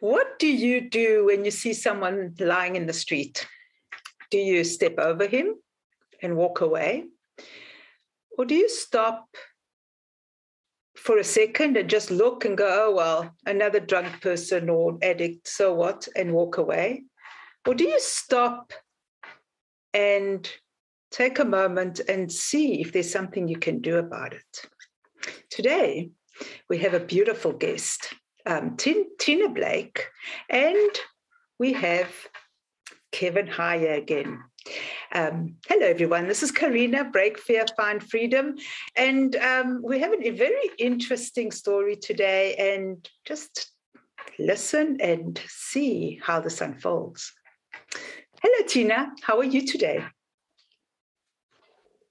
What do you do when you see someone lying in the street? Do you step over him and walk away? Or do you stop for a second and just look and go, oh, well, another drunk person or addict, so what, and walk away? Or do you stop and take a moment and see if there's something you can do about it? Today, we have a beautiful guest um, Tina Blake, and we have Kevin Hyer again. Um, hello, everyone. This is Carina, Break Fear, Find Freedom. And um, we have a very interesting story today, and just listen and see how this unfolds. Hello, Tina. How are you today?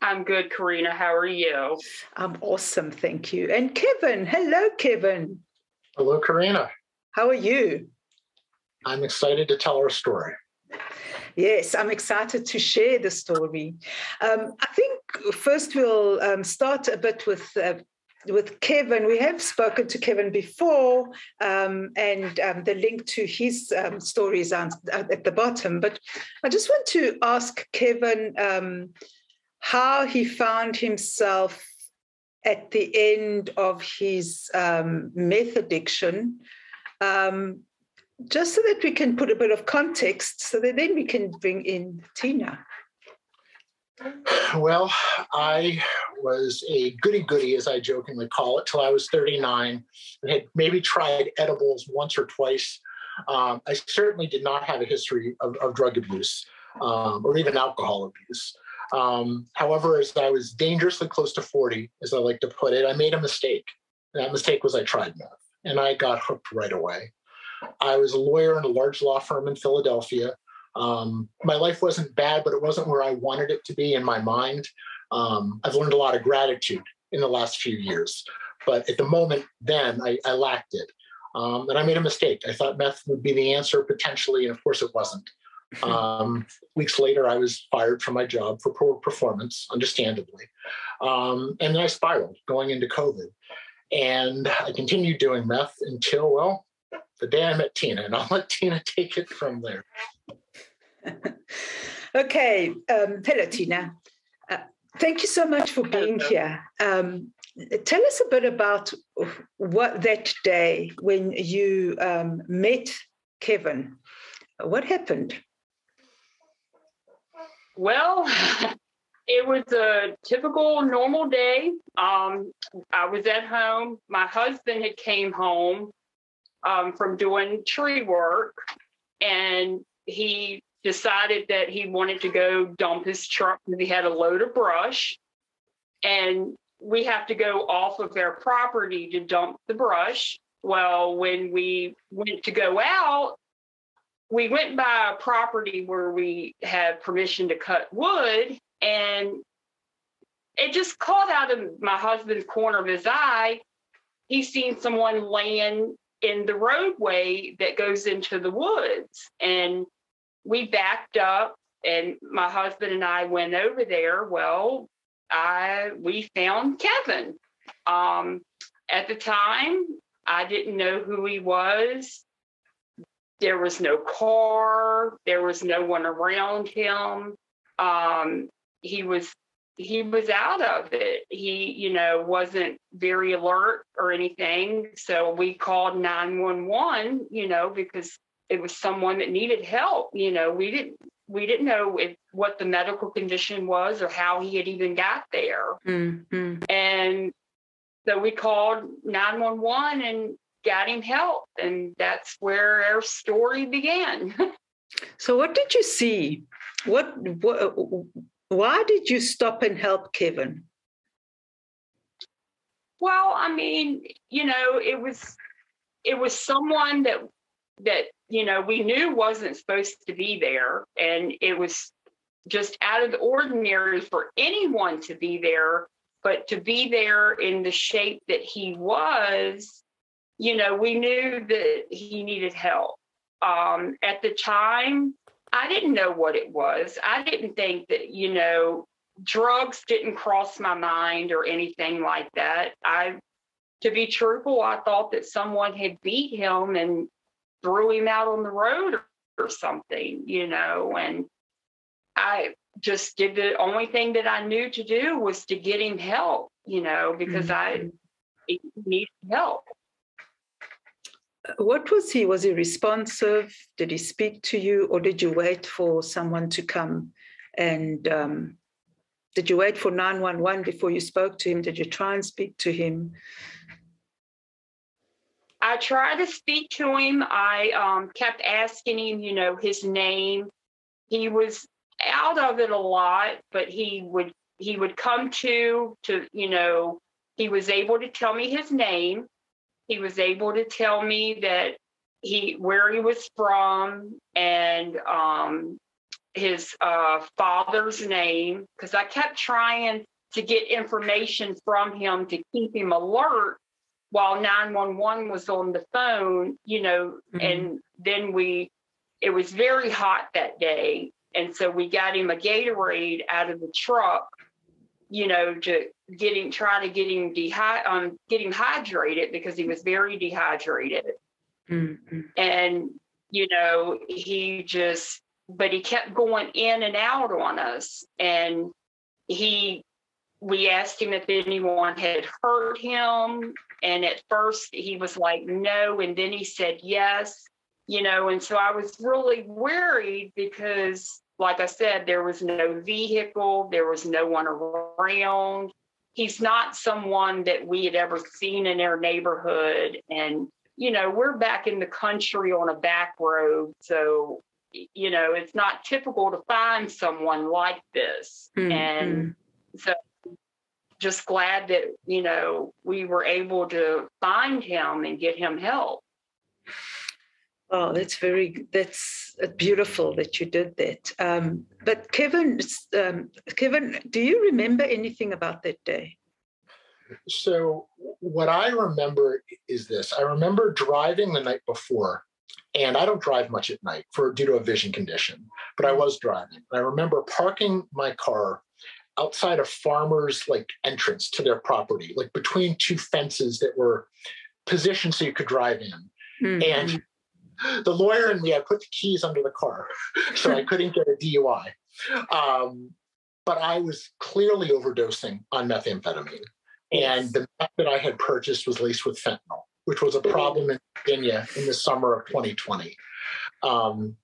I'm good, Carina. How are you? I'm awesome. Thank you. And Kevin. Hello, Kevin. Hello, Carina. How are you? I'm excited to tell our story. Yes, I'm excited to share the story. Um, I think first we'll um, start a bit with uh, with Kevin. We have spoken to Kevin before, um, and um, the link to his um, story is at the bottom. But I just want to ask Kevin um, how he found himself at the end of his um, meth addiction, um, just so that we can put a bit of context, so that then we can bring in Tina. Well, I was a goody goody, as I jokingly call it, till I was 39 and had maybe tried edibles once or twice. Um, I certainly did not have a history of, of drug abuse um, or even alcohol abuse. Um, however, as I was dangerously close to 40, as I like to put it, I made a mistake. That mistake was I tried meth and I got hooked right away. I was a lawyer in a large law firm in Philadelphia. Um, my life wasn't bad, but it wasn't where I wanted it to be in my mind. Um, I've learned a lot of gratitude in the last few years, but at the moment then I, I lacked it. Um, and I made a mistake. I thought meth would be the answer potentially, and of course it wasn't. Um, weeks later, I was fired from my job for poor performance, understandably. Um, and then I spiraled going into COVID. And I continued doing meth until, well, the day I met Tina, and I'll let Tina take it from there. okay. Um, hello, Tina. Uh, thank you so much for being here. Um, tell us a bit about what that day when you um, met Kevin. What happened? Well, it was a typical normal day. Um, I was at home. My husband had came home um, from doing tree work, and he decided that he wanted to go dump his truck because he had a load of brush, and we have to go off of their property to dump the brush. Well, when we went to go out, we went by a property where we had permission to cut wood and it just caught out of my husband's corner of his eye. He seen someone laying in the roadway that goes into the woods and we backed up and my husband and i went over there. Well i we found kevin. Um, at the time i didn't know who he was there was no car. There was no one around him. Um, he was he was out of it. He, you know, wasn't very alert or anything. So we called 911, you know, because it was someone that needed help. You know, we didn't we didn't know if what the medical condition was or how he had even got there. Mm-hmm. And so we called 911 and got him help. And that's where our story began. so, what did you see? What, what, why did you stop and help Kevin? Well, I mean, you know, it was it was someone that that you know we knew wasn't supposed to be there, and it was just out of the ordinary for anyone to be there, but to be there in the shape that he was, you know, we knew that he needed help. Um, at the time, I didn't know what it was. I didn't think that, you know, drugs didn't cross my mind or anything like that. I, to be truthful, I thought that someone had beat him and threw him out on the road or, or something, you know, and I just did the only thing that I knew to do was to get him help, you know, because mm-hmm. I needed help. What was he? Was he responsive? Did he speak to you, or did you wait for someone to come? And um, did you wait for 911 before you spoke to him? Did you try and speak to him? I tried to speak to him. I um, kept asking him, you know, his name. He was out of it a lot, but he would he would come to to you know he was able to tell me his name. He was able to tell me that he where he was from and um, his uh, father's name because I kept trying to get information from him to keep him alert while 911 was on the phone, you know, mm-hmm. and then we, it was very hot that day. And so we got him a Gatorade out of the truck, you know, to get him, try to get him dehy- um, get him hydrated because he was very dehydrated. Mm-hmm. And, you know, he just, but he kept going in and out on us. And he, we asked him if anyone had hurt him. And at first he was like, no. And then he said yes, you know. And so I was really worried because like I said, there was no vehicle, there was no one around. He's not someone that we had ever seen in our neighborhood. And, you know, we're back in the country on a back road. So, you know, it's not typical to find someone like this. Mm-hmm. And so just glad that, you know, we were able to find him and get him help. Oh, that's very that's beautiful that you did that. Um, but Kevin, um, Kevin, do you remember anything about that day? So what I remember is this: I remember driving the night before, and I don't drive much at night for due to a vision condition, but I was driving. I remember parking my car outside a farmer's like entrance to their property, like between two fences that were positioned so you could drive in. Mm-hmm. And the lawyer and me, I put the keys under the car, so I couldn't get a DUI. Um, but I was clearly overdosing on methamphetamine. And the meth that I had purchased was laced with fentanyl, which was a problem in Virginia in the summer of 2020. Um,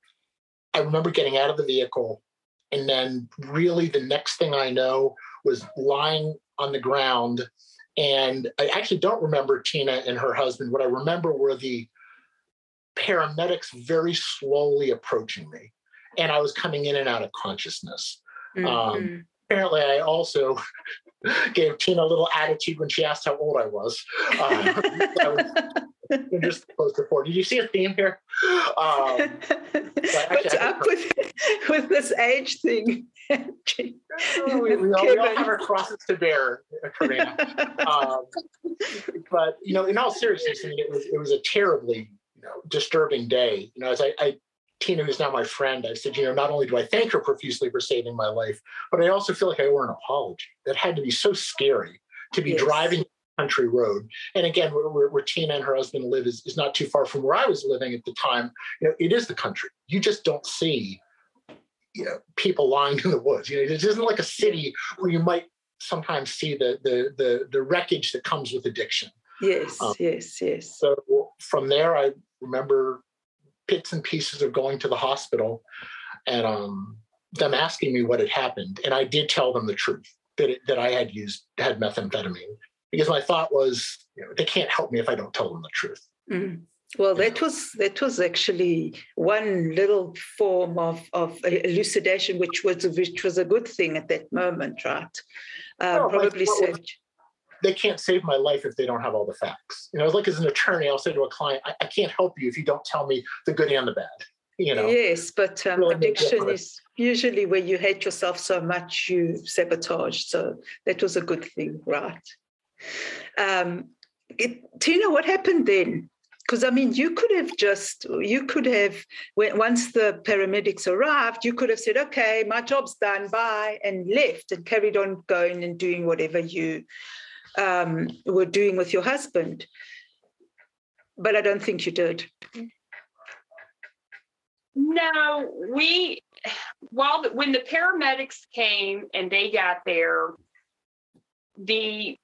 I remember getting out of the vehicle, and then really the next thing I know was lying on the ground. And I actually don't remember Tina and her husband. What I remember were the paramedics very slowly approaching me, and I was coming in and out of consciousness. Um, mm-hmm. Um, apparently, I also gave Tina a little attitude when she asked how old I was. Um, I was just close to four. Did you see a theme here? Um, What's up with, with this age thing? oh, we, we, all, we, all, have our crosses to bear, Carina. Um, but you know, in all seriousness, I mean, it was it was a terribly know, disturbing day. You know, as I, I Tina, who's now my friend, I said, you know, not only do I thank her profusely for saving my life, but I also feel like I owe her an apology. That had to be so scary to be yes. driving country road. And again, where, where, where, Tina and her husband live is, is not too far from where I was living at the time. You know, it is the country. You just don't see, you know, people lying in the woods. You know, it isn't like a city where you might sometimes see the the the, the wreckage that comes with addiction. Yes, um, yes, yes. So from there, I remember bits and pieces of going to the hospital and um, them asking me what had happened. And I did tell them the truth that, it, that I had used, had methamphetamine. because my thought was, you know, they can't help me if I don't tell them the truth. Mm. Well, that was that was actually one little form of, of elucidation, which was which was a good thing at that moment, right? Uh, probably said they can't save my life if they don't have all the facts. You know, like as an attorney, I'll say to a client, I, I can't help you if you don't tell me the good and the bad. You know. Yes, but um, addiction is usually where you hate yourself so much you sabotage. So that was a good thing, right? Um, it, Tina, what happened then? because I mean, you could have just, you could have, once the paramedics arrived, you could have said, okay, my job's done, bye, and left and carried on going and doing whatever you um, were doing with your husband. But I don't think you did. No, we, while the, when the paramedics came and they got there, the,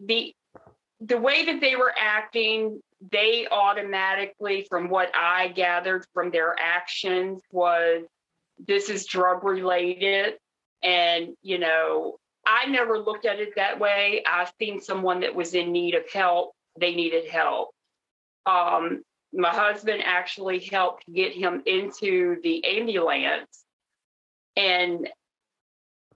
the, the way that they were acting they automatically, from what I gathered from their actions, was this is drug related. And, you know, I never looked at it that way. I've seen someone that was in need of help, they needed help. Um, my husband actually helped get him into the ambulance. And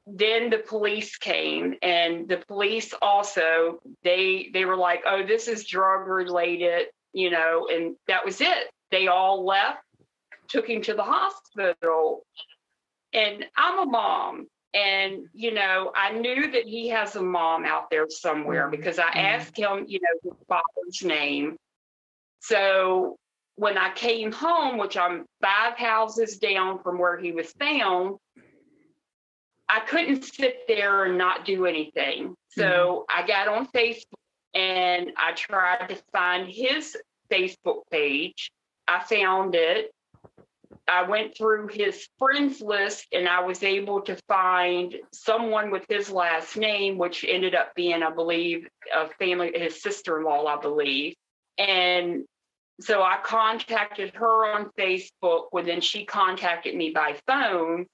then the police came and the police also they they were like oh this is drug related you know and that was it they all left took him to the hospital and i'm a mom and you know i knew that he has a mom out there somewhere mm-hmm. because i mm-hmm. asked him you know his father's name so when i came home which i'm five houses down from where he was found I couldn't sit there and not do anything. So mm-hmm. I got on Facebook and I tried to find his Facebook page. I found it. I went through his friends list and I was able to find someone with his last name, which ended up being, I believe, a family, his sister in law, I believe. And so I contacted her on Facebook. Well, then she contacted me by phone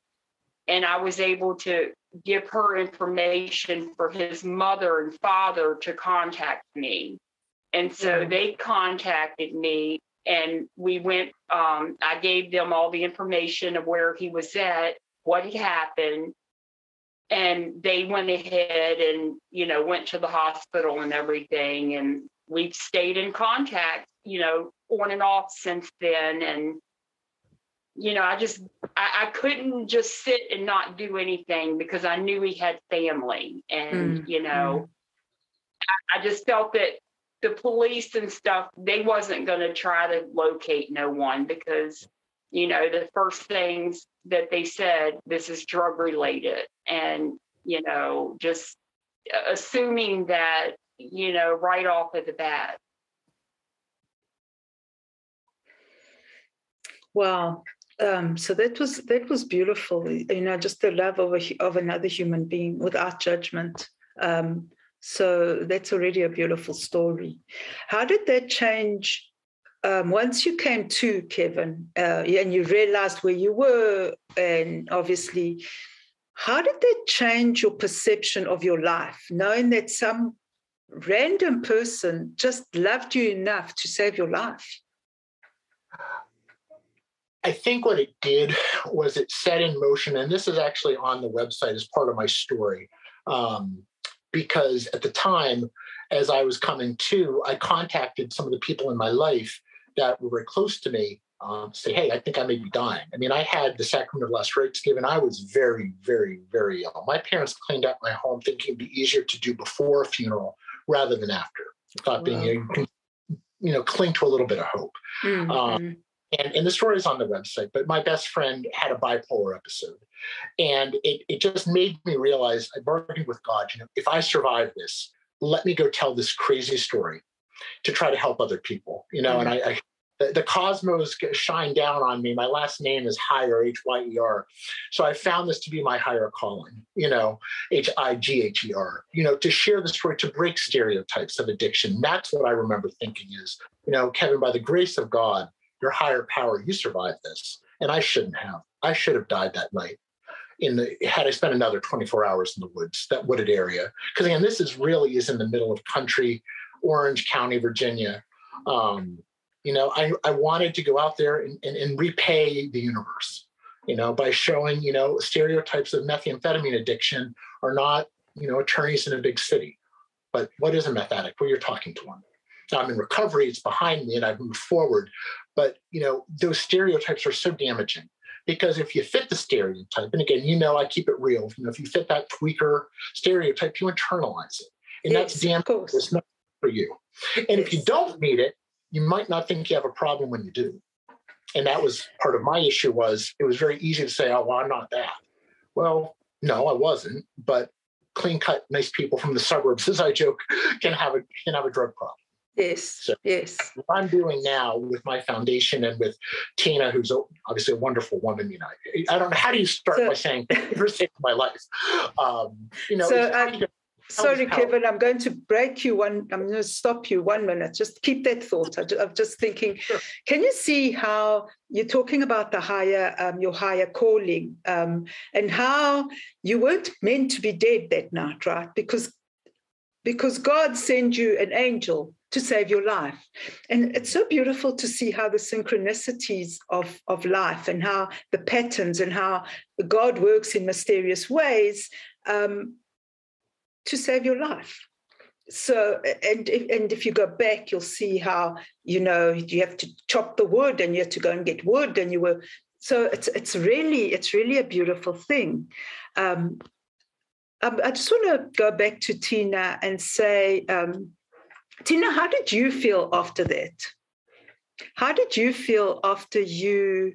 and I was able to give her information for his mother and father to contact me. And so mm-hmm. they contacted me and we went, um, I gave them all the information of where he was at, what had happened. And they went ahead and, you know, went to the hospital and everything. And we've stayed in contact, you know, on and off since then. And you know, I just I, I, couldn't just sit and not do anything because I knew he had family, and mm. you know, mm. I, I, just felt that the police and stuff they wasn't going to try to locate no one because you know the first things that they said this is drug related, and you know, just assuming that you know right off of the bat. Well, um, so that was that was beautiful. You know just the love of a, of another human being without judgment. Um, so that's already a beautiful story how did that change um, once you came to kevin uh, and you realized where you were and obviously how did that change your perception of your life knowing that some random person just loved you enough to save your life I think what it did was it set in motion, and this is actually on the website as part of my story. Um, because at the time, as I was coming to, I contacted some of the people in my life that were very close to me um, say, hey, I think I may be dying. I mean, I had the sacrament of last rites given. I was very, very, very ill. My parents cleaned out my home thinking it'd be easier to do before a funeral rather than after. I thought wow. being, you, you know, cling to a little bit of hope. Mm-hmm. Um, and, and the story is on the website but my best friend had a bipolar episode and it, it just made me realize i bargained with god you know if i survive this let me go tell this crazy story to try to help other people you know mm-hmm. and I, I the, the cosmos shine down on me. My last name is Hyer, H Y E R. So I found this to be my higher calling, you know, H I G H E R, you know, to share the story, to break stereotypes of addiction. That's what I remember thinking is, you know, Kevin, by the grace of God, your higher power, you survived this. And I shouldn't have. I should have died that night. in the had I spent another 24 hours in the woods, that wooded area. Because again, this is really is in the middle of country, Orange County, Virginia. Um, you know, I, I wanted to go out there and, and, and repay the universe, you know, by showing, you know, stereotypes of methamphetamine addiction are not, you know, attorneys in a big city. But what is a meth addict? Well, you're talking to one. I'm in recovery, it's behind me and I've moved forward. But you know, those stereotypes are so damaging because if you fit the stereotype, and again, you know, I keep it real. You know, if you fit that tweaker stereotype, you internalize it, and yes, that's damn. It's not for you. And yes. if you don't meet it, you might not think you have a problem when you do. And that was part of my issue was it was very easy to say, oh, well, I'm not that. Well, no, I wasn't. But clean cut, nice people from the suburbs, as I joke, can have a can have a drug problem. Yes. So yes. What I'm doing now with my foundation and with Tina, who's obviously a wonderful woman, you know, I don't know how do you start so, by saying you saved my life. Um, you know, so um, sorry, Kevin, I'm going to break you one. I'm going to stop you one minute. Just keep that thought. I'm just thinking. Sure. Can you see how you're talking about the higher, um, your higher calling, um, and how you weren't meant to be dead that night, right? Because because God sent you an angel to save your life. And it's so beautiful to see how the synchronicities of, of life and how the patterns and how God works in mysterious ways um, to save your life. So, and if, and if you go back, you'll see how, you know, you have to chop the wood and you have to go and get wood and you were, so it's, it's really, it's really a beautiful thing. Um, um I just want to go back to Tina and say, um, Tina, how did you feel after that? How did you feel after you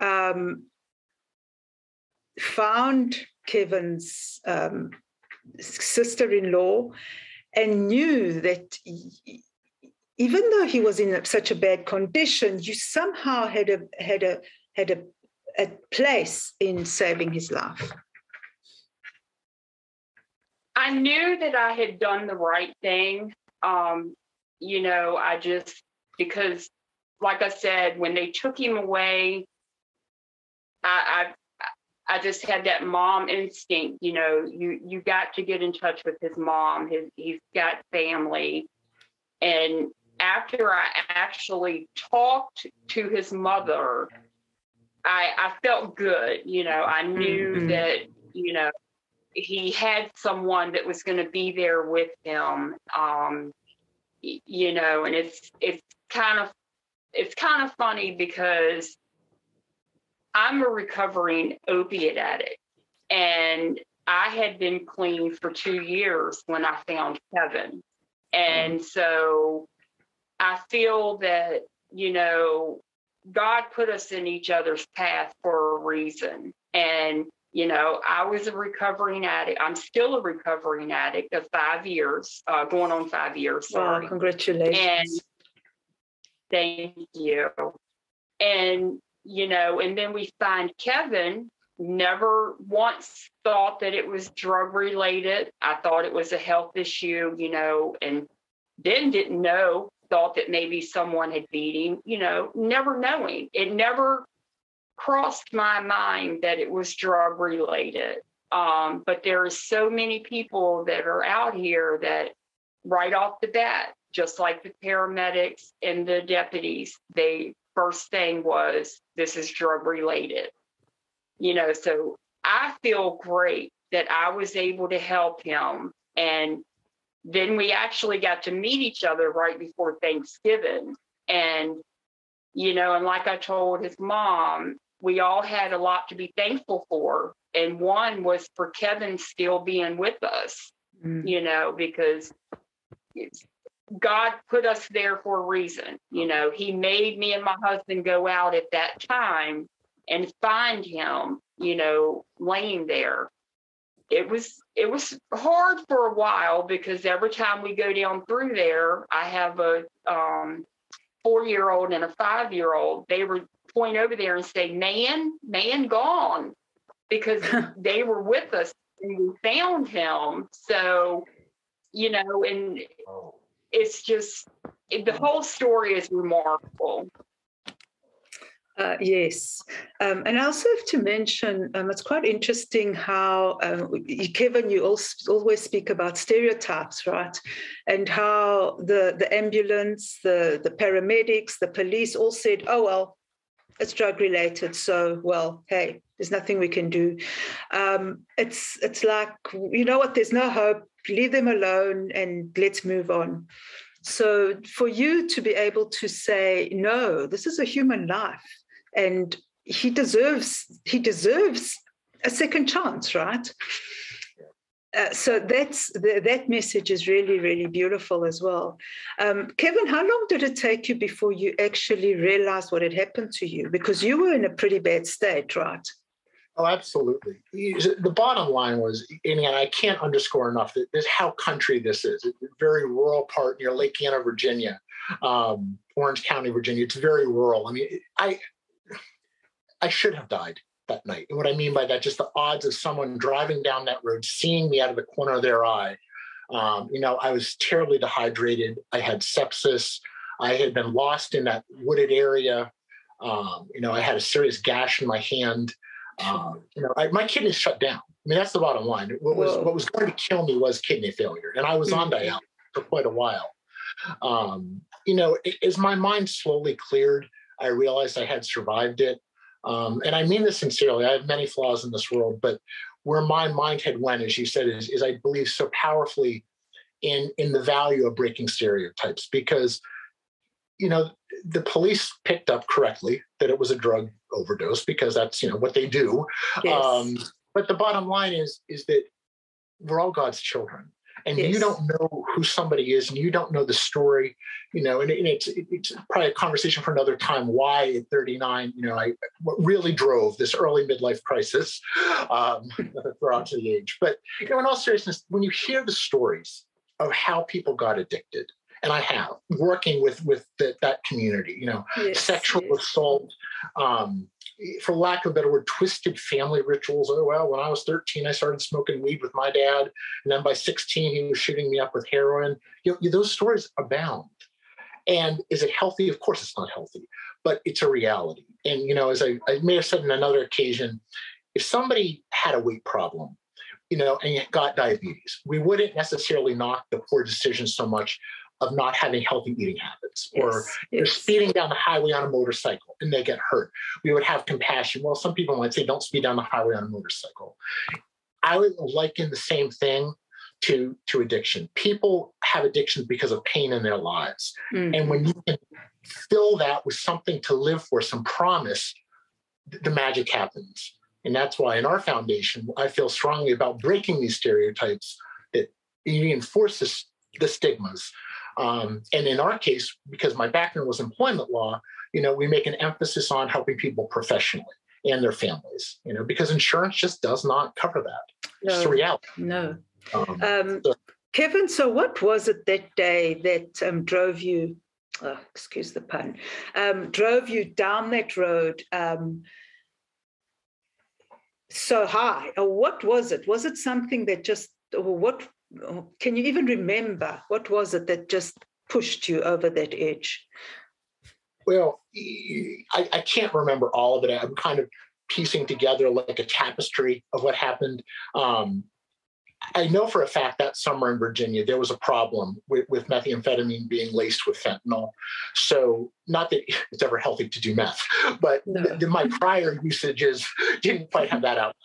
um, found Kevin's um, sister in law and knew that even though he was in such a bad condition, you somehow had a had a had a, a place in saving his life? I knew that I had done the right thing um, you know, I just because, like I said, when they took him away, I, I I just had that mom instinct. You know, you you got to get in touch with his mom. His he's got family, and after I actually talked to his mother, I I felt good. You know, I knew mm-hmm. that you know he had someone that was going to be there with him um, you know and it's it's kind of it's kind of funny because i'm a recovering opiate addict and i had been clean for two years when i found kevin and so i feel that you know god put us in each other's path for a reason. And you know, I was a recovering addict. I'm still a recovering addict of five years, uh, going on five years. Sorry. Wow, congratulations. And thank you. And, you know, and then we find Kevin never once thought that it was drug related. I thought it was a health issue, you know, and then didn't know, thought that maybe someone had beat him, you know, never knowing. It never crossed my mind that it was drug related. Um, but there are so many people that are out here that right off the bat, just like the paramedics and the deputies, they first thing was this is drug related. You know, so I feel great that I was able to help him. And then we actually got to meet each other right before Thanksgiving. And, you know, and like I told his mom, we all had a lot to be thankful for. And one was for Kevin still being with us, mm. you know, because God put us there for a reason. You know, He made me and my husband go out at that time and find him, you know, laying there. It was it was hard for a while because every time we go down through there, I have a um, four year old and a five year old. They were point over there and say, man, man gone, because they were with us and we found him. So, you know, and it's just, it, the whole story is remarkable. Uh, yes. Um, and I also have to mention um, it's quite interesting how, um, Kevin, you also always speak about stereotypes, right? And how the, the ambulance, the, the paramedics, the police all said, oh, well, it's drug related. So, well, hey, there's nothing we can do. Um, it's, it's like, you know what, there's no hope. Leave them alone and let's move on. So, for you to be able to say, no, this is a human life and he deserves he deserves a second chance right uh, so that's the, that message is really really beautiful as well um, kevin how long did it take you before you actually realized what had happened to you because you were in a pretty bad state right Oh, absolutely. The bottom line was, and I can't underscore enough that this how country this is. It's a very rural part near Lake Anna, Virginia, um, Orange County, Virginia. It's very rural. I mean, I I should have died that night. And what I mean by that, just the odds of someone driving down that road, seeing me out of the corner of their eye. Um, you know, I was terribly dehydrated. I had sepsis. I had been lost in that wooded area. Um, you know, I had a serious gash in my hand. Um, you know, I, my kidneys shut down. I mean, that's the bottom line. What was what was going to kill me was kidney failure, and I was mm-hmm. on dialysis for quite a while. Um, you know, as my mind slowly cleared, I realized I had survived it. Um, and I mean this sincerely. I have many flaws in this world, but where my mind had went, as you said, is, is I believe so powerfully in in the value of breaking stereotypes because you know the police picked up correctly that it was a drug overdose because that's you know what they do. Yes. Um, but the bottom line is is that we're all God's children and yes. you don't know who somebody is and you don't know the story you know and, and it's it's probably a conversation for another time why at 39 you know i what really drove this early midlife crisis um throw out to the age but you know in all seriousness when you hear the stories of how people got addicted and I have working with with the, that community. You know, yes, sexual yes. assault, um, for lack of a better word, twisted family rituals. Oh well, when I was 13, I started smoking weed with my dad, and then by 16, he was shooting me up with heroin. You know, those stories abound. And is it healthy? Of course, it's not healthy, but it's a reality. And you know, as I, I may have said in another occasion, if somebody had a weight problem you know, and got diabetes. We wouldn't necessarily knock the poor decision so much, of not having healthy eating habits yes, or yes. speeding down the highway on a motorcycle and they get hurt. We would have compassion. Well, some people might say, don't speed down the highway on a motorcycle. I would liken the same thing to, to addiction. People have addictions because of pain in their lives. Mm-hmm. And when you can fill that with something to live for, some promise, the magic happens. And that's why in our foundation, I feel strongly about breaking these stereotypes that reinforces the stigmas um, and in our case, because my background was employment law, you know, we make an emphasis on helping people professionally and their families, you know, because insurance just does not cover that. No, it's the reality. No. Um, um, so, Kevin, so what was it that day that um, drove you, oh, excuse the pun, um, drove you down that road um, so high? Or what was it? Was it something that just, or what can you even remember what was it that just pushed you over that edge? Well, I, I can't remember all of it. I'm kind of piecing together like a tapestry of what happened. Um, I know for a fact that summer in Virginia, there was a problem with, with, methamphetamine being laced with fentanyl. So, not that it's ever healthy to do meth, but no. the, the, my prior usages didn't quite have that out.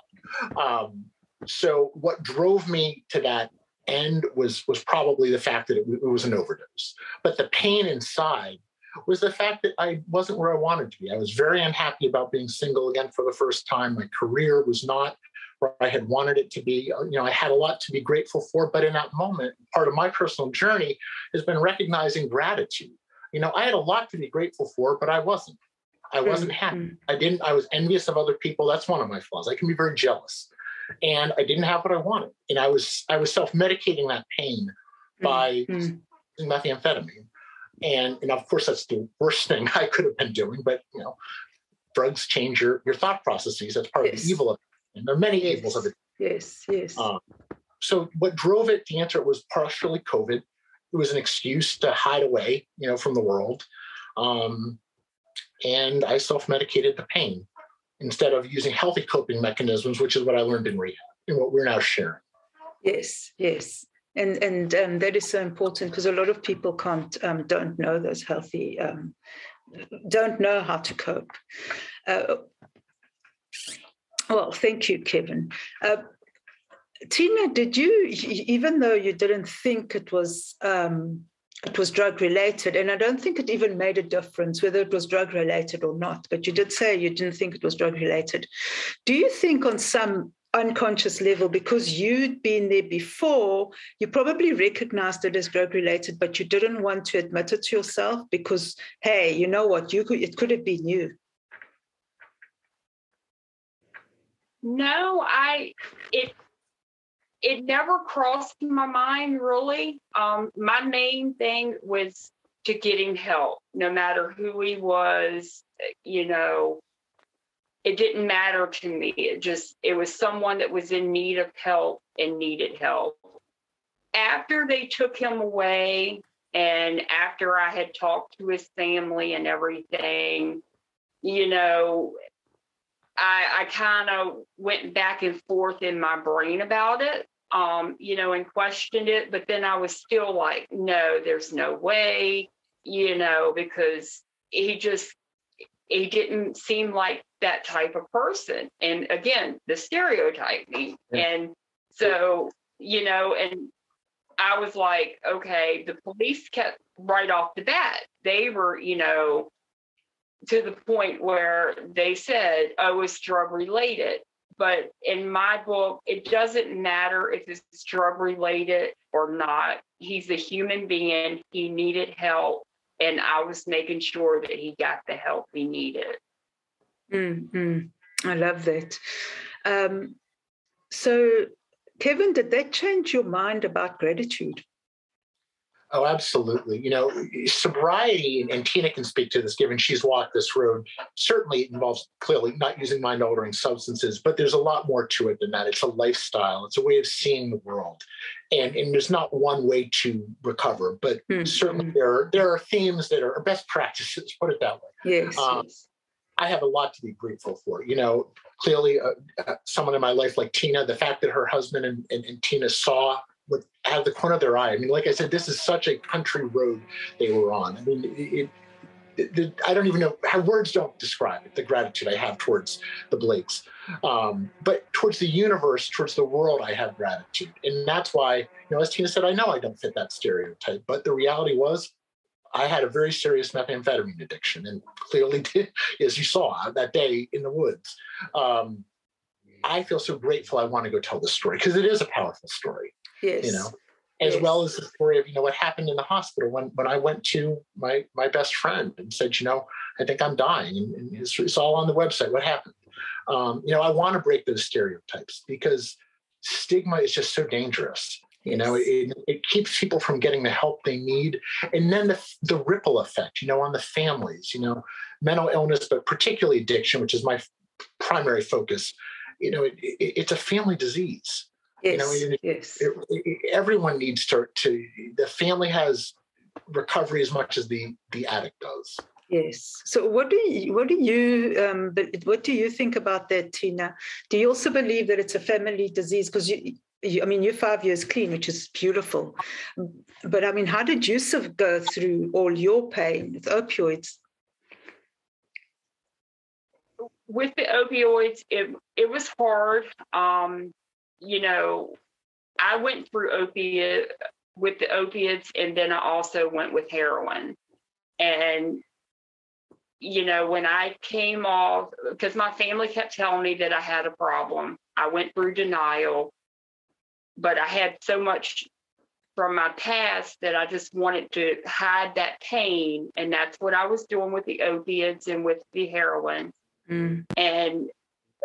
Um, so, what drove me to that end was was probably the fact that it, it was an overdose. But the pain inside was the fact that I wasn't where I wanted to be. I was very unhappy about being single again for the first time. My career was not where I had wanted it to be. Uh, you know, I had a lot to be grateful for, but in that moment, part of my personal journey has been recognizing gratitude. You know, I had a lot to be grateful for, but I wasn't. I wasn't happy. Mm-hmm. I didn't, I was envious of other people. That's one of my flaws. I can be very jealous and I didn't have what I wanted. And I was I was self-medicating that pain by mm-hmm. methamphetamine. And, and of course that's the worst thing I could have been doing, but you know, drugs change your, your thought processes. That's part yes. of the evil of it. And there are many yes. evils of it. Yes, yes. Um, so what drove it, the answer was partially COVID. It was an excuse to hide away, you know, from the world. Um, and I self medicated the pain instead of using healthy coping mechanisms, which is what I learned in rehab and what we're now sharing. Yes, yes. And and um, that is so important because a lot of people can't um, don't know those healthy um, don't know how to cope. Uh, well, thank you, Kevin. Uh, Tina, did you, even though you didn't think it was um, it was drug related, and I don't think it even made a difference whether it was drug related or not, but you did say you didn't think it was drug related. Do you think on some unconscious level, because you'd been there before, you probably recognized it as drug related, but you didn't want to admit it to yourself because, hey, you know what, you could it could have been you. No, I it it never crossed my mind really. Um, my main thing was to getting help, no matter who he was, you know, it didn't matter to me. It just, it was someone that was in need of help and needed help. After they took him away, and after I had talked to his family and everything, you know, I, I kind of went back and forth in my brain about it, um, you know, and questioned it. But then I was still like, no, there's no way, you know, because he just, he didn't seem like that type of person. And again, the stereotype. Yeah. And so, you know, and I was like, okay, the police kept right off the bat. They were, you know, to the point where they said, oh, it's drug related. But in my book, it doesn't matter if it's drug related or not. He's a human being. He needed help. And I was making sure that he got the help he needed. Mm-hmm. I love that. Um, so, Kevin, did that change your mind about gratitude? Oh, absolutely. You know, sobriety, and Tina can speak to this given she's walked this road. Certainly, it involves clearly not using mind altering substances, but there's a lot more to it than that. It's a lifestyle, it's a way of seeing the world. And, and there's not one way to recover, but mm-hmm. certainly there are, there are themes that are best practices, put it that way. Yes. Um, yes. I have a lot to be grateful for. You know, clearly, uh, uh, someone in my life like Tina, the fact that her husband and, and, and Tina saw with out of the corner of their eye. I mean, like I said, this is such a country road they were on. I mean, it, it, it, I don't even know how words don't describe it. The gratitude I have towards the Blakes, um, but towards the universe, towards the world, I have gratitude, and that's why, you know, as Tina said, I know I don't fit that stereotype. But the reality was, I had a very serious methamphetamine addiction, and clearly did, as you saw that day in the woods. Um, I feel so grateful. I want to go tell the story because it is a powerful story. Yes. You know, as yes. well as the story of you know what happened in the hospital when when I went to my my best friend and said, you know, I think I'm dying, and, and it's, it's, all on the website. What happened? Um, you know, I want to break those stereotypes because stigma is just so dangerous. You know, it, it keeps people from getting the help they need, and then the the ripple effect. You know, on the families. You know, mental illness, but particularly addiction, which is my primary focus. You know, it, it, it's a family disease Yes, you know, yes. It, it, everyone needs to, to, the family has recovery as much as the, the addict does. Yes. So, what do you, what do you um, what do you think about that, Tina? Do you also believe that it's a family disease? Because you, you, I mean, you're five years clean, which is beautiful. But I mean, how did Yusuf go through all your pain with opioids? With the opioids, it it was hard. Um, you know, I went through opiate with the opiates and then I also went with heroin. And you know, when I came off, because my family kept telling me that I had a problem, I went through denial, but I had so much from my past that I just wanted to hide that pain. And that's what I was doing with the opiates and with the heroin. Mm. And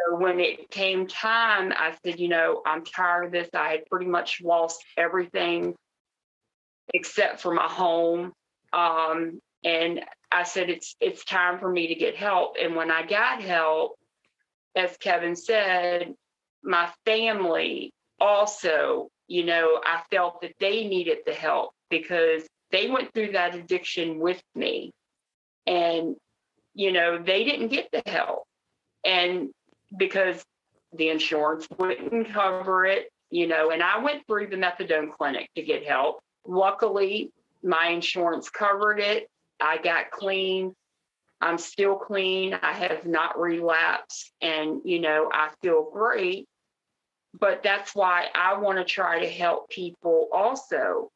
so when it came time, I said, you know, I'm tired of this. I had pretty much lost everything except for my home. Um, and I said, it's it's time for me to get help. And when I got help, as Kevin said, my family also, you know, I felt that they needed the help because they went through that addiction with me. And you know, they didn't get the help. And because the insurance wouldn't cover it, you know, and I went through the methadone clinic to get help. Luckily, my insurance covered it. I got clean. I'm still clean. I have not relapsed and, you know, I feel great. But that's why I want to try to help people also.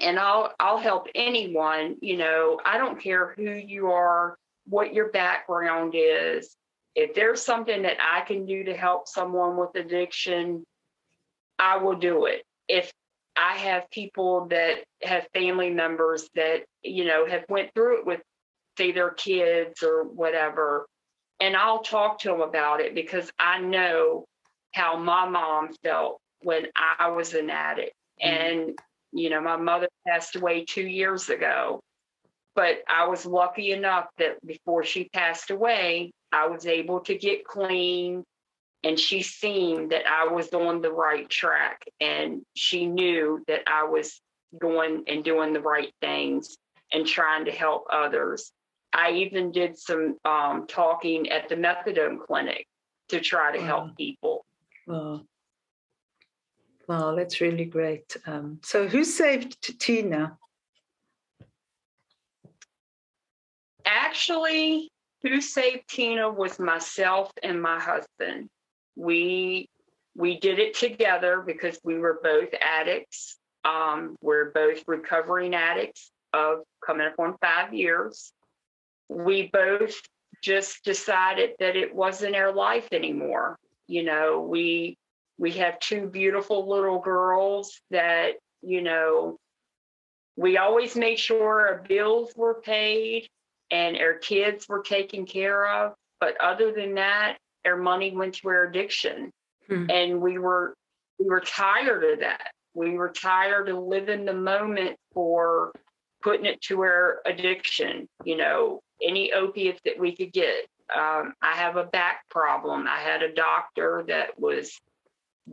And I'll I'll help anyone, you know, I don't care who you are, what your background is. If there's something that I can do to help someone with addiction, I will do it. If I have people that have family members that, you know, have went through it with say their kids or whatever, and I'll talk to them about it because I know how my mom felt when I was an addict. Mm-hmm. And, you know, my mother passed away two years ago, but I was lucky enough that before she passed away, I was able to get clean and she seen that I was on the right track and she knew that I was going and doing the right things and trying to help others. I even did some um, talking at the methadone clinic to try to wow. help people. Wow. Wow, that's really great. Um, so, who saved Tina? Actually, who saved Tina was myself and my husband we we did it together because we were both addicts. Um, we're both recovering addicts of coming up on five years. We both just decided that it wasn't our life anymore. You know, we we have two beautiful little girls that, you know, we always made sure our bills were paid and our kids were taken care of. But other than that, our money went to our addiction. Hmm. And we were we were tired of that. We were tired of living the moment for putting it to our addiction, you know, any opiates that we could get. Um, I have a back problem. I had a doctor that was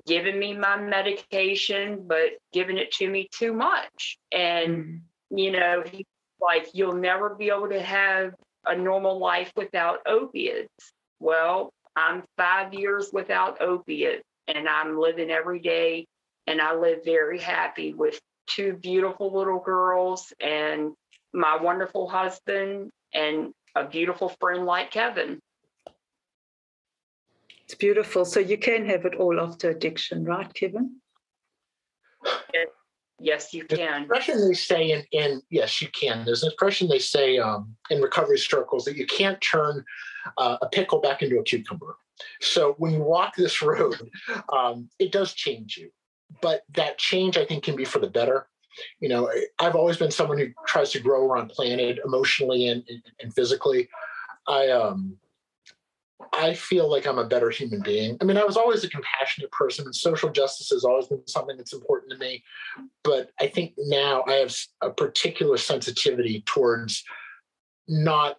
giving me my medication, but giving it to me too much. And, mm-hmm. you know, he like, you'll never be able to have a normal life without opiates. Well, I'm five years without opiates and I'm living every day and I live very happy with two beautiful little girls and my wonderful husband and a beautiful friend like Kevin. It's beautiful. So you can have it all after addiction, right, Kevin? Yes, you can. expression they say in, in yes, you can. There's an expression they say um, in recovery circles that you can't turn uh, a pickle back into a cucumber. So when you walk this road, um, it does change you, but that change I think can be for the better. You know, I've always been someone who tries to grow I'm planted emotionally and, and, and physically. I um, I feel like I'm a better human being. I mean, I was always a compassionate person, and social justice has always been something that's important to me. But I think now I have a particular sensitivity towards not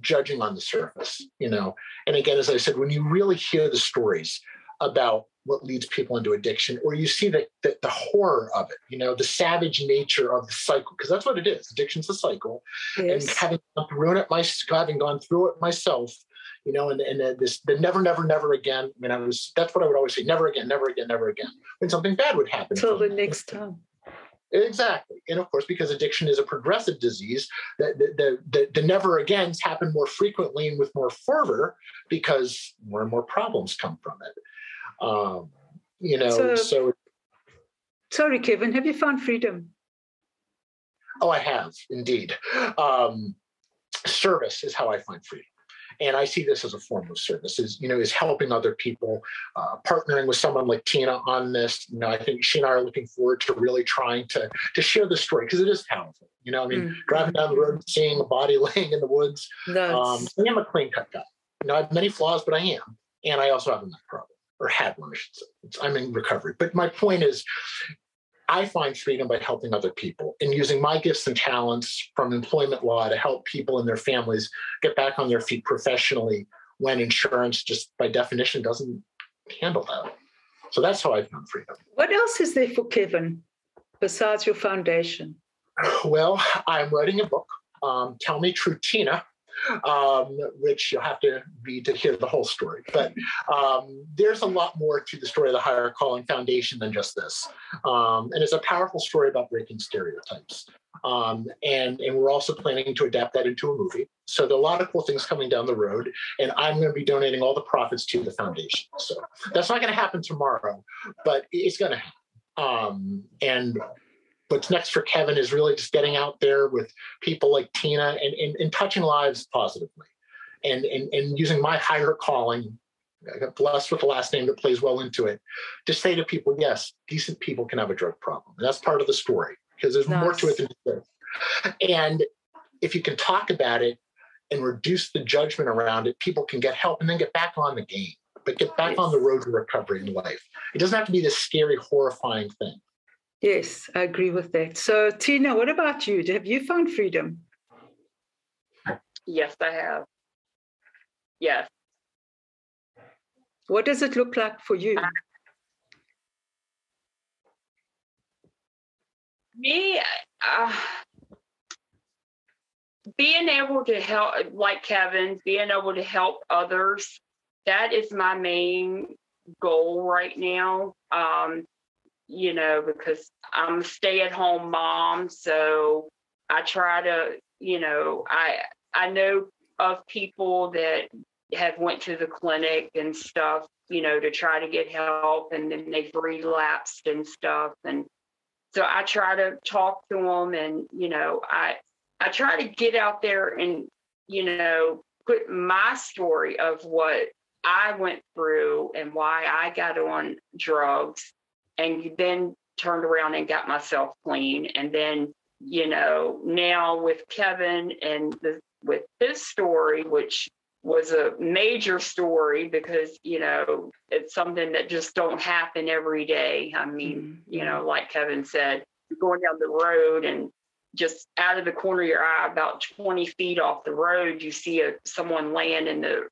judging on the surface, you know. And again, as I said, when you really hear the stories about what leads people into addiction, or you see the, the, the horror of it, you know, the savage nature of the cycle, because that's what it is. Addiction's a cycle. Yes. And having ruined it myself, having gone through it myself, you know, and, and this the never, never, never again. I mean, I was that's what I would always say, never again, never again, never again. When something bad would happen. Until the next time. Exactly. And of course, because addiction is a progressive disease, the, the, the, the, never agains happen more frequently and with more fervor because more and more problems come from it. Um, you know, so, so. Sorry, Kevin, have you found freedom? Oh, I have indeed. Um, service is how I find freedom and I see this as a form of service. Is you know is helping other people, uh, partnering with someone like Tina on this. You know, I think she and I are looking forward to really trying to to share the story because it is powerful. You know, I mean, mm-hmm. driving down the road, seeing a body laying in the woods. Nice. Um, I am a clean cut guy. You know, I have many flaws, but I am, and I also have a meth problem or had one. I should say. I'm in recovery. But my point is, I find freedom by helping other people and using my gifts and talents from employment law to help people and their families get back on their feet professionally when insurance just by definition doesn't handle that. So that's how I found freedom. What else is there for Kevin besides your foundation? Well, I'm writing a book, um, Tell Me True Tina, um, which you'll have to read to hear the whole story. But um, there's a lot more to the story of the Hyer Calling Foundation than just this. Um, and it's a powerful story about breaking stereotypes. Um, and, and we're also planning to adapt that into a movie. So there are a lot of cool things coming down the road, and I'm going to be donating all the profits to the foundation. So that's not going to happen tomorrow, but it's going to happen. Um, and what's next for Kevin is really just getting out there with people like Tina and, and, and touching lives positively and, and, and using my higher calling, I got blessed with the last name that plays well into it, to say to people, yes, decent people can have a drug problem. And that's part of the story because there's nice. more to it than this. And if you can talk about it and reduce the judgment around it, people can get help and then get back on the game, but get back yes. on the road to recovery in life. It doesn't have to be this scary, horrifying thing. Yes, I agree with that. So, Tina, what about you? Have you found freedom? Yes, I have. Yes. What does it look like for you? Me, uh, being able to help, like Kevin, being able to help others, that is my main goal right now. Um, you know, because I'm a stay at home mom. So I try to, you know, I I know of people that have went to the clinic and stuff, you know, to try to get help and then they've relapsed and stuff. And so I try to talk to them and, you know, I I try to get out there and, you know, put my story of what I went through and why I got on drugs and then turned around and got myself clean. And then, you know, now with Kevin and the, with his story, which was a major story because, you know, it's something that just don't happen every day. I mean, mm-hmm. you know, like Kevin said, going down the road and just out of the corner of your eye, about 20 feet off the road, you see a, someone laying in the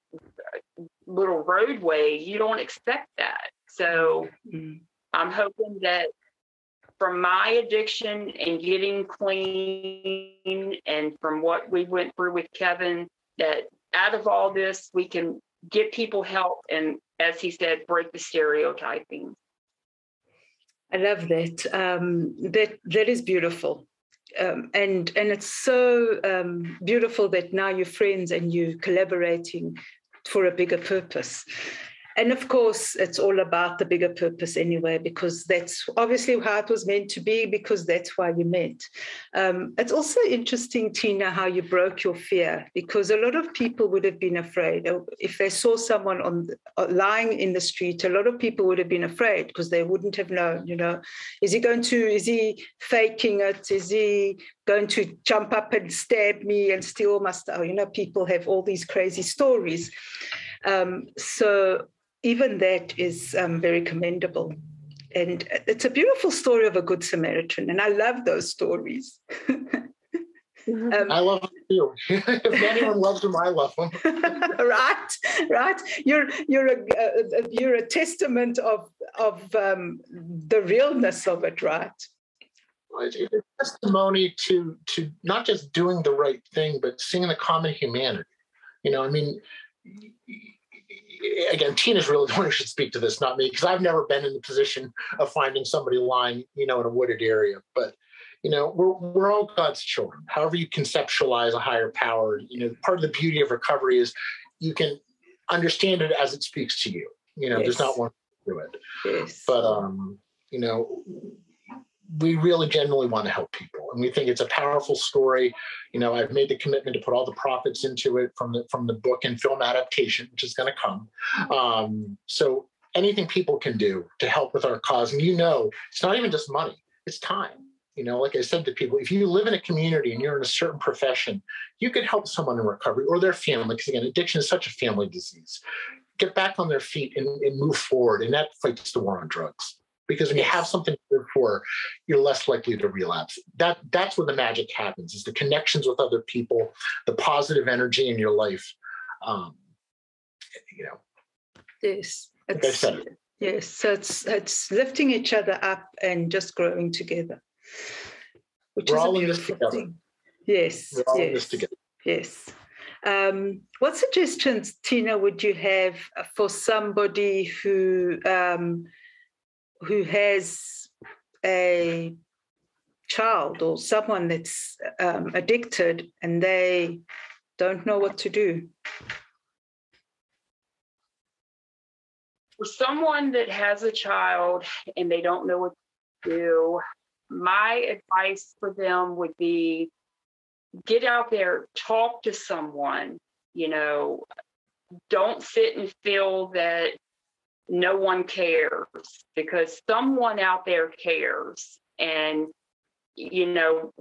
little roadway. You don't expect that. So, mm-hmm. I'm hoping that from my addiction and getting clean and from what we went through with Kevin, that out of all this, we can get people help and, as he said, break the stereotyping. I love that. Um, that that is beautiful, um, and and it's so um, beautiful that now you're friends and you're collaborating for a bigger purpose and of course it's all about the bigger purpose anyway because that's obviously how it was meant to be because that's why you met. Um, it's also interesting tina how you broke your fear because a lot of people would have been afraid. If they saw someone on uh, lying in the street a lot of people would have been afraid because they wouldn't have known you know. Is he going to is he faking it? Is he going to jump up and stab me and steal my stuff? You know people have all these crazy stories. Um, so even that is um, very commendable. And it's a beautiful story of a good Samaritan, and I love those stories. um, I love them too. if anyone loves them, I love them. right, right. You're you're a, a, you're a testament of of um, the realness of it, right? It's a testimony to to not just doing the right thing, but seeing the common humanity. You know, I mean, again, Tina's really the one who should speak to this, not me, because I've never been in the position of finding somebody lying, you know, in a wooded area. But you know, we're we're all God's children. However you conceptualize a higher power, you know, part of the beauty of recovery is you can understand it as it speaks to you. You know, yes. there's not one to do it. Yes. But um, you know, we really genuinely want to help people and we think it's a powerful story. You know i've made the commitment to put all the profits into it from the from the book and film adaptation which is going to come. Um, so anything people can do to help with our cause and you know it's not even just money it's time. You know like i said to people if you live in a community and you're in a certain profession you could help someone in recovery or their family because again addiction is such a family disease. Get back on their feet and, and move forward and that fights the war on drugs because when you have something to live for, you're less likely to relapse. That that's where the magic happens: is the connections with other people, the positive energy in your life. Um, you know. Yes. Like I said it. Yes. So it's it's lifting each other up and just growing together. Which We're is all a beautiful thing. Yes. We're all yes, in this together. Yes. Um, what suggestions, Tina, would you have for somebody who um, who has a child or someone that's um, addicted and they don't know what to do? For someone that has a child and they don't know what to do, my advice for them would be get out there, talk to someone, you know, don't sit and feel that no one cares because someone out there cares. And, you know,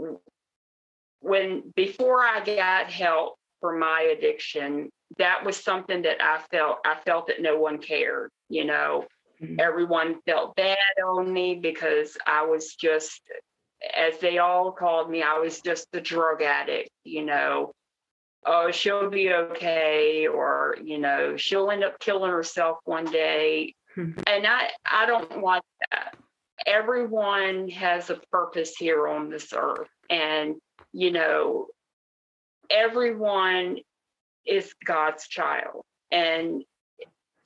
when before I got help for my addiction, that was something that I felt I felt that no one cared, you know. Mm-hmm. Everyone felt bad on me because I was just, as they all called me, I was just a drug addict, you know. Oh, she'll be okay, or you know, she'll end up killing herself one day. Mm-hmm. And I, I don't want that. Everyone has a purpose here on this earth, and you know, everyone is God's child, and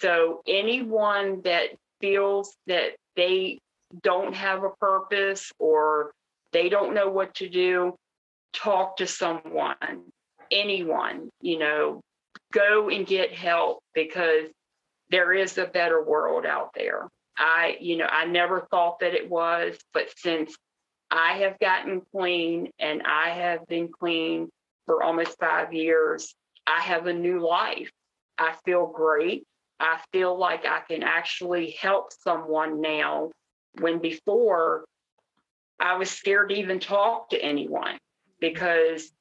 so anyone that feels that they don't have a purpose or they don't know what to do, talk to someone, anyone, you know, go and get help because there is a better world out there. I, you know, I never thought that it was, but since I have gotten clean and I have been clean for almost five years, I have a new life. I feel great. I feel like I can actually help someone now when before I was scared to even talk to anyone because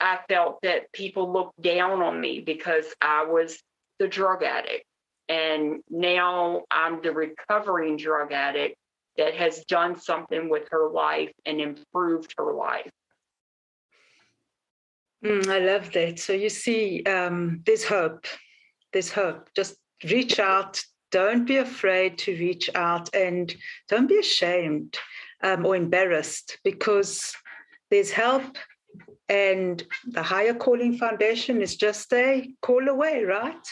I felt that people looked down on me because I was the drug addict. And now I'm the recovering drug addict that has done something with her life and improved her life. Mm, I love that. So you see, um, there's hope there's hope. Just reach out. Don't be afraid to reach out and don't be ashamed um, or embarrassed because there's help. And the Hyer Calling Foundation is just a call away, right?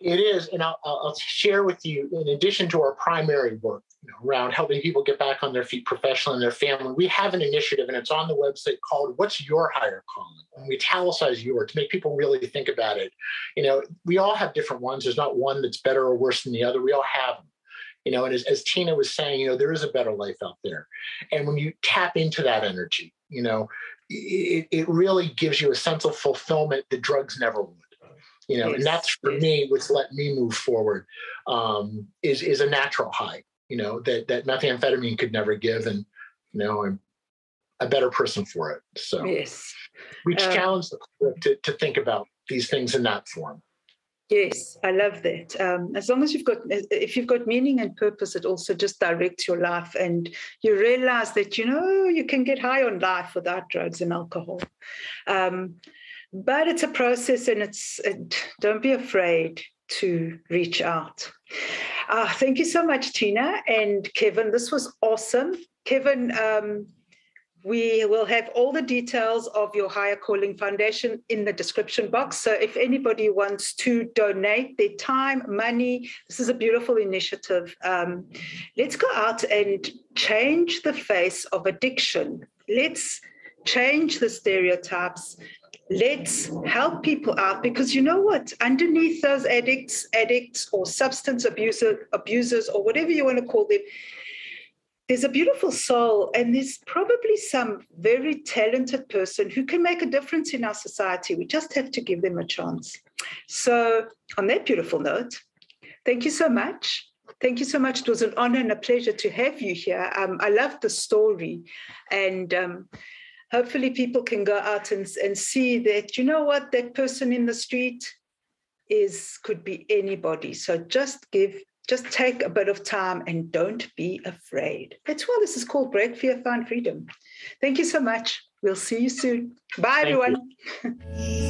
It is. And I'll, I'll share with you, in addition to our primary work, you know, around helping people get back on their feet professionally and their family. We have an initiative, and it's on the website called "What's Your Higher Calling?" And we italicize "your" to make people really think about it. You know, we all have different ones. There's not one that's better or worse than the other. We all have them. You know, and as, as Tina was saying, you know, there is a better life out there, and when you tap into that energy, you know, it, it really gives you a sense of fulfillment that drugs never would you know yes. and that's for yes. me what's let me move forward um, is is a natural high you know, that that methamphetamine could never give, and you know, I'm a better person for it. So yes, we um, challenge them to to think about these things in that form. Yes, I love that. Um, as long as you've got, if you've got meaning and purpose, it also just directs your life, and you realize that you know you can get high on life without drugs and alcohol. Um, but it's a process, and it's it, don't be afraid to reach out. Uh, thank you so much, Tina and Kevin. This was awesome. Kevin, um, we will have all the details of your Hyer Calling Foundation in the description box. So if anybody wants to donate their time, money, this is a beautiful initiative. Um, let's go out and change the face of addiction. Let's change the stereotypes let's help people out because you know what underneath those addicts addicts or substance abuser, abusers or whatever you want to call them there's a beautiful soul and there's probably some very talented person who can make a difference in our society we just have to give them a chance so on that beautiful note thank you so much Thank you so much. It was an honor and a pleasure to have you here. Um, I love the story, and um, hopefully people can go out and, and see that you know what that person in the street is could be anybody so just give just take a bit of time and don't be afraid. That's why this is called break fear find freedom. Thank you so much. We'll see you soon. Bye Thank everyone